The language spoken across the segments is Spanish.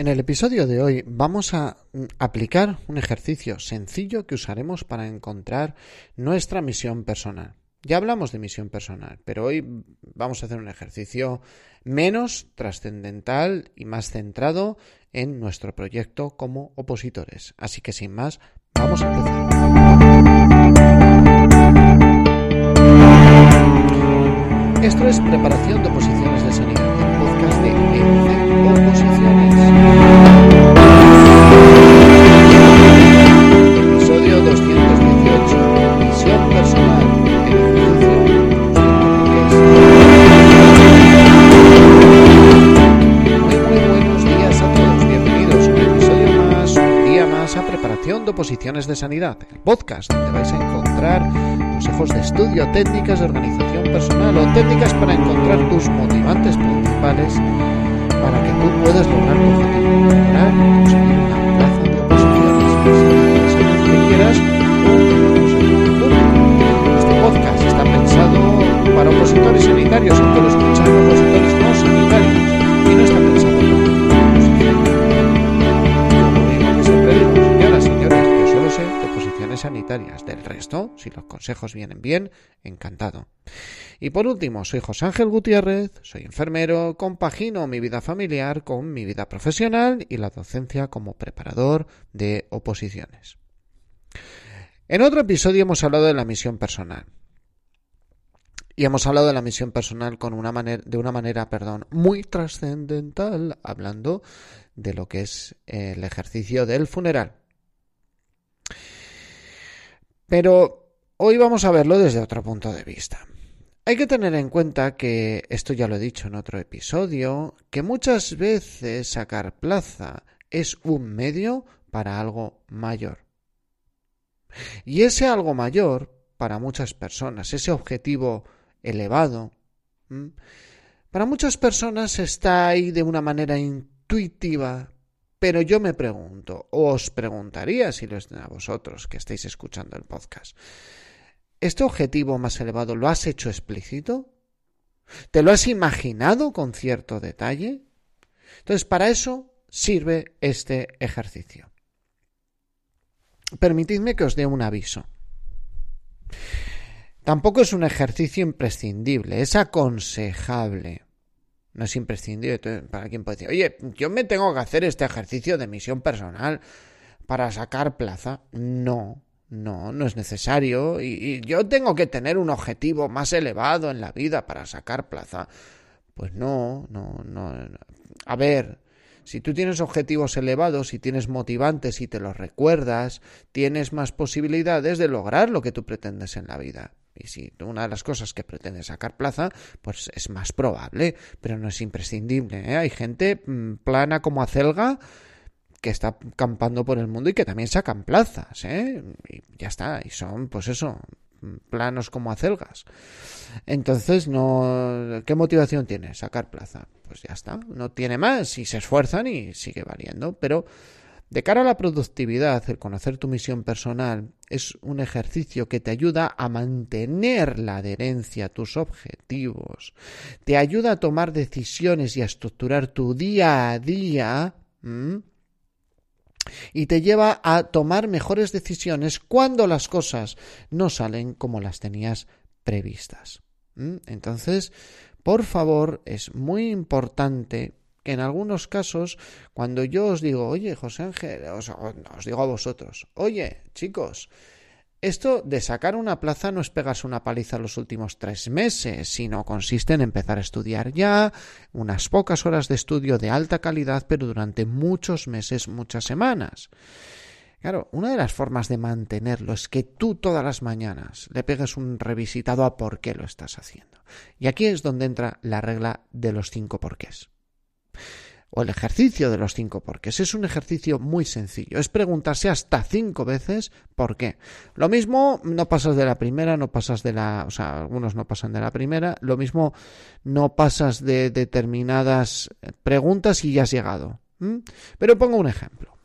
En el episodio de hoy vamos a mm, aplicar un ejercicio sencillo que usaremos para encontrar nuestra misión personal. Ya hablamos de misión personal, pero hoy vamos a hacer un ejercicio menos trascendental y más centrado en nuestro proyecto como opositores. Así que sin más, vamos a empezar. Esto es preparación de oposiciones preparación de oposiciones de sanidad, el podcast donde vais a encontrar consejos de estudio, técnicas de organización personal o técnicas para encontrar tus motivantes principales para que tú puedas lograr tu objetivo, lograr conseguir una plaza de lo que quieras o si los consejos vienen bien, encantado. Y por último, soy José Ángel Gutiérrez, soy enfermero, compagino mi vida familiar con mi vida profesional y la docencia como preparador de oposiciones. En otro episodio hemos hablado de la misión personal. Y hemos hablado de la misión personal con una manera, de una manera perdón, muy trascendental, hablando de lo que es el ejercicio del funeral. Pero hoy vamos a verlo desde otro punto de vista. Hay que tener en cuenta que, esto ya lo he dicho en otro episodio, que muchas veces sacar plaza es un medio para algo mayor. Y ese algo mayor, para muchas personas, ese objetivo elevado, para muchas personas está ahí de una manera intuitiva, pero yo me pregunto, o os preguntaría si lo es a vosotros que estáis escuchando el podcast, ¿este objetivo más elevado lo has hecho explícito? ¿Te lo has imaginado con cierto detalle? Entonces, para eso sirve este ejercicio. Permitidme que os dé un aviso. Tampoco es un ejercicio imprescindible, es aconsejable. No es imprescindible para quien puede decir, oye, yo me tengo que hacer este ejercicio de misión personal para sacar plaza. No, no, no es necesario. Y, yo tengo que tener un objetivo más elevado en la vida para sacar plaza. Pues no, no, no. A ver, si tú tienes objetivos elevados y tienes motivantes y te los recuerdas, tienes más posibilidades de lograr lo que tú pretendes en la vida. Y si una de las cosas que pretende sacar plaza, pues es más probable, pero no es imprescindible. ¿eh? Hay gente mmm, plana como acelga que está campando por el mundo y que también sacan plazas, ¿eh? Y ya está, y son, pues eso, planos como acelgas. Entonces, no, ¿qué motivación tiene sacar plaza? Pues ya está, no tiene más y se esfuerzan y sigue valiendo, pero de cara a la productividad, el conocer tu misión personal es un ejercicio que te ayuda a mantener la adherencia a tus objetivos, te ayuda a tomar decisiones y a estructurar tu día a día y te lleva a tomar mejores decisiones cuando las cosas no salen como las tenías previstas. Entonces, por favor, es muy importante que en algunos casos, cuando yo os digo, oye, José Ángel, os, digo a vosotros, oye, chicos, esto de sacar una plaza no es pegarse una paliza los últimos tres meses, sino consiste en empezar a estudiar ya, unas pocas horas de estudio de alta calidad, pero durante muchos meses, muchas semanas. Claro, una de las formas de mantenerlo es que tú todas las mañanas le pegues un revisitado a por qué lo estás haciendo. Y aquí es donde entra la regla de los cinco porqués o el ejercicio de los cinco porqués. Es un ejercicio muy sencillo. Es preguntarse hasta cinco veces por qué. Lo mismo no pasas de la primera, no pasas de la... O sea, algunos no pasan de la primera. Lo mismo no pasas de determinadas preguntas y ya has llegado. Pero pongo un ejemplo.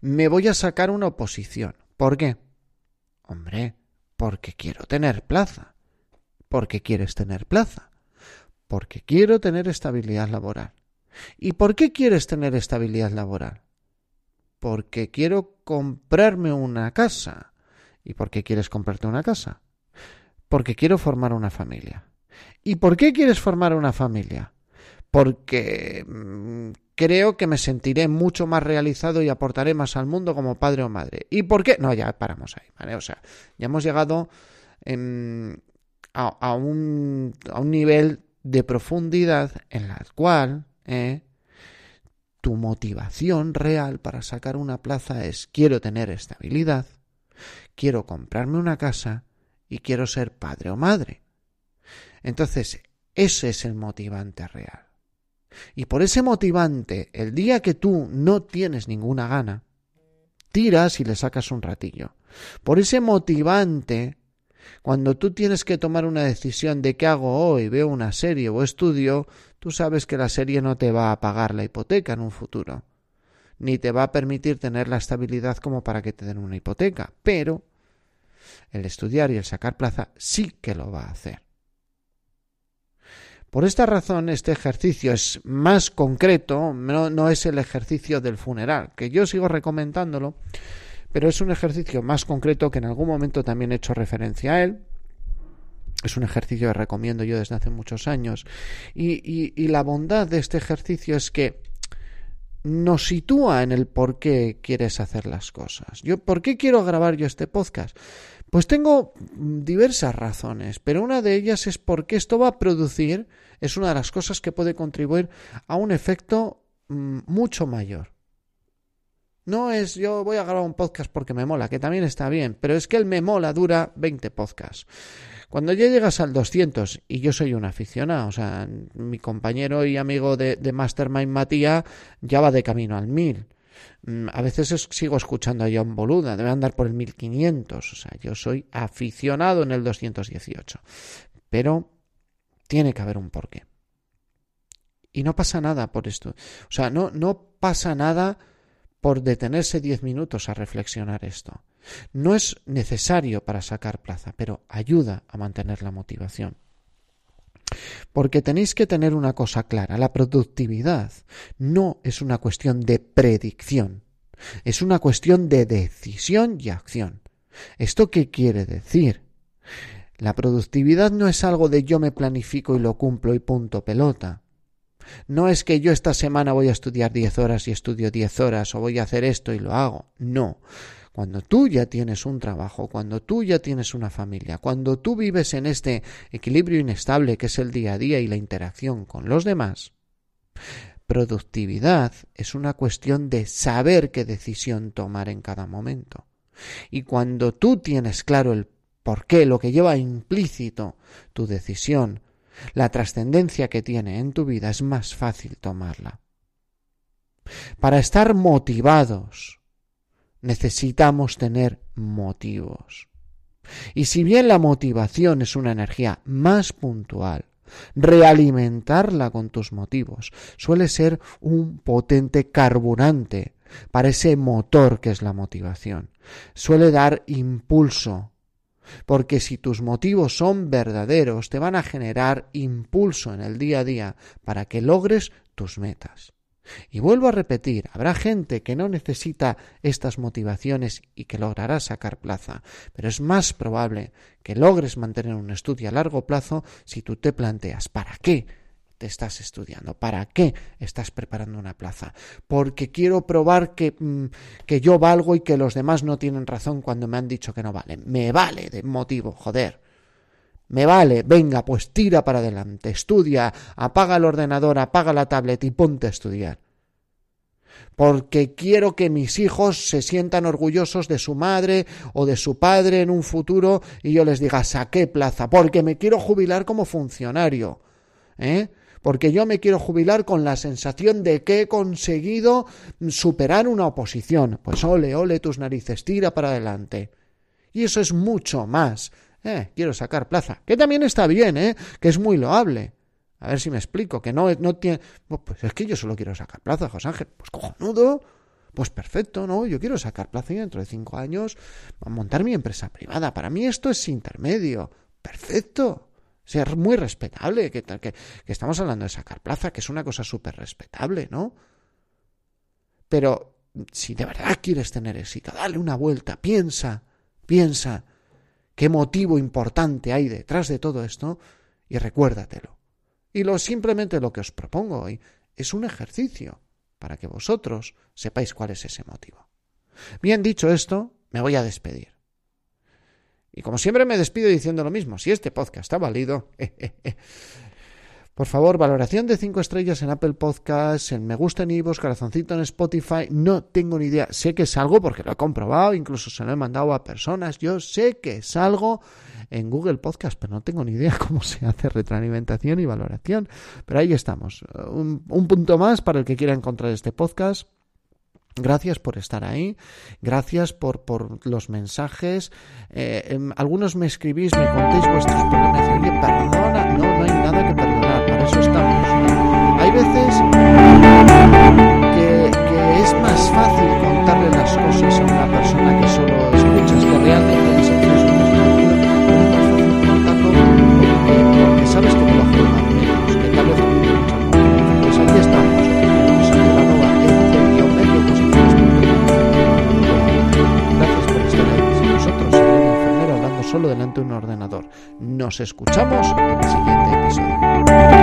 Me voy a sacar una oposición. ¿Por qué? Hombre, porque quiero tener plaza. ¿Por qué quieres tener plaza? Porque quiero tener estabilidad laboral. ¿Y por qué quieres tener estabilidad laboral? Porque quiero comprarme una casa. ¿Y por qué quieres comprarte una casa? Porque quiero formar una familia. ¿Y por qué quieres formar una familia? Porque mm, creo que me sentiré mucho más realizado y aportaré más al mundo como padre o madre. ¿Y por qué? No, ya paramos ahí. O sea, ya hemos llegado a, un, a un nivel de profundidad en la cual ¿eh? tu motivación real para sacar una plaza es quiero tener estabilidad, quiero comprarme una casa y quiero ser padre o madre. Entonces, ese es el motivante real. Y por ese motivante, el día que tú no tienes ninguna gana, tiras y le sacas un ratillo. Por ese motivante, cuando tú tienes que tomar una decisión de qué hago hoy, veo una serie o estudio, tú sabes que la serie no te va a pagar la hipoteca en un futuro, ni te va a permitir tener la estabilidad como para que te den una hipoteca, pero el estudiar y el sacar plaza sí que lo va a hacer. Por esta razón, este ejercicio es más concreto, no, no, es el ejercicio del funeral, que yo sigo recomendándolo, pero es un ejercicio más concreto que en algún momento también he hecho referencia a él. Es un ejercicio que recomiendo yo desde hace muchos años. Y, la bondad de este ejercicio es que nos sitúa en el por qué quieres hacer las cosas. Yo, ¿por qué quiero grabar yo este podcast? Pues tengo diversas razones, pero una de ellas es porque esto va a producir, es una de las cosas que puede contribuir a un efecto mm, mucho mayor. No es yo voy a grabar un podcast porque me mola, que también está bien, pero es que el me mola dura 20 podcasts. Cuando ya llegas al 200, y yo soy un aficionado, o sea, mi compañero y amigo de, Mastermind Matías ya va de camino al 1000. Mm, a veces sigo escuchando a John Boluda, debe andar por el 1500, o sea, yo soy aficionado en el 218. Pero tiene que haber un porqué. Y no pasa nada por esto. O sea, no, no pasa nada por detenerse diez minutos a reflexionar esto. No es necesario para sacar plaza, pero ayuda a mantener la motivación. Porque tenéis que tener una cosa clara, la productividad no es una cuestión de predicción, es una cuestión de decisión y acción. ¿Esto qué quiere decir? La productividad no es algo de yo me planifico y lo cumplo y punto pelota. No es que yo esta semana voy a estudiar diez horas y estudio diez horas o voy a hacer esto y lo hago. No. Cuando tú ya tienes un trabajo, cuando tú ya tienes una familia, cuando tú vives en este equilibrio inestable que es el día a día y la interacción con los demás, productividad es una cuestión de saber qué decisión tomar en cada momento. Y cuando tú tienes claro el por qué, lo que lleva implícito tu decisión, la trascendencia que tiene en tu vida, es más fácil tomarla. Para estar motivados necesitamos tener motivos. Y si bien la motivación es una energía más puntual, realimentarla con tus motivos suele ser un potente carburante para ese motor que es la motivación. Suele dar impulso, porque si tus motivos son verdaderos, te van a generar impulso en el día a día para que logres tus metas. Y vuelvo a repetir, habrá gente que no necesita estas motivaciones y que logrará sacar plaza, pero es más probable que logres mantener un estudio a largo plazo si tú te planteas ¿para qué? Te estás estudiando? ¿Para qué estás preparando una plaza? Porque quiero probar que, mm, que yo valgo y que los demás no tienen razón cuando me han dicho que no valen. Me vale de motivo, joder. Me vale, venga, pues tira para adelante, estudia, apaga el ordenador, apaga la tablet y ponte a estudiar. Porque quiero que mis hijos se sientan orgullosos de su madre o de su padre en un futuro y yo les diga, saqué plaza, porque me quiero jubilar como funcionario. ¿Eh? Porque yo me quiero jubilar con la sensación de que he conseguido superar una oposición. Pues ole, ole tus narices, tira para adelante. Y eso es mucho más. Eh, quiero sacar plaza, que también está bien, ¿eh? que es muy loable. A ver si me explico, que no, no tiene... Pues es que yo solo quiero sacar plaza, José Ángel. Pues cojonudo. Pues perfecto, ¿no? Yo quiero sacar plaza y dentro de cinco años montar mi empresa privada. Para mí esto es intermedio. Perfecto. Ser muy respetable, que, que, que estamos hablando de sacar plaza, que es una cosa súper respetable, ¿no? Pero si de verdad quieres tener éxito, dale una vuelta, piensa, piensa qué motivo importante hay detrás de todo esto y recuérdatelo. Y lo simplemente lo que os propongo hoy es un ejercicio para que vosotros sepáis cuál es ese motivo. Bien dicho esto, me voy a despedir. Y como siempre me despido diciendo lo mismo, si este podcast ha valido, por favor, valoración de 5 estrellas en Apple Podcasts, en me gusta en iVoox, corazoncito en Spotify, no tengo ni idea, sé que es algo porque lo he comprobado, incluso se lo he mandado a personas, yo sé que es algo en Google Podcast, pero no tengo ni idea cómo se hace retroalimentación y valoración, pero ahí estamos, un punto más para el que quiera encontrar este podcast Gracias por estar ahí, gracias por, por los mensajes. Eh, em, algunos me escribís, me contéis vuestros problemas. Oye, perdona, no, no hay nada que perdonar, para eso estamos. Hay veces que, que, es más fácil contarle las cosas a una persona que solo escuchas, que realmente Nos escuchamos en el siguiente episodio.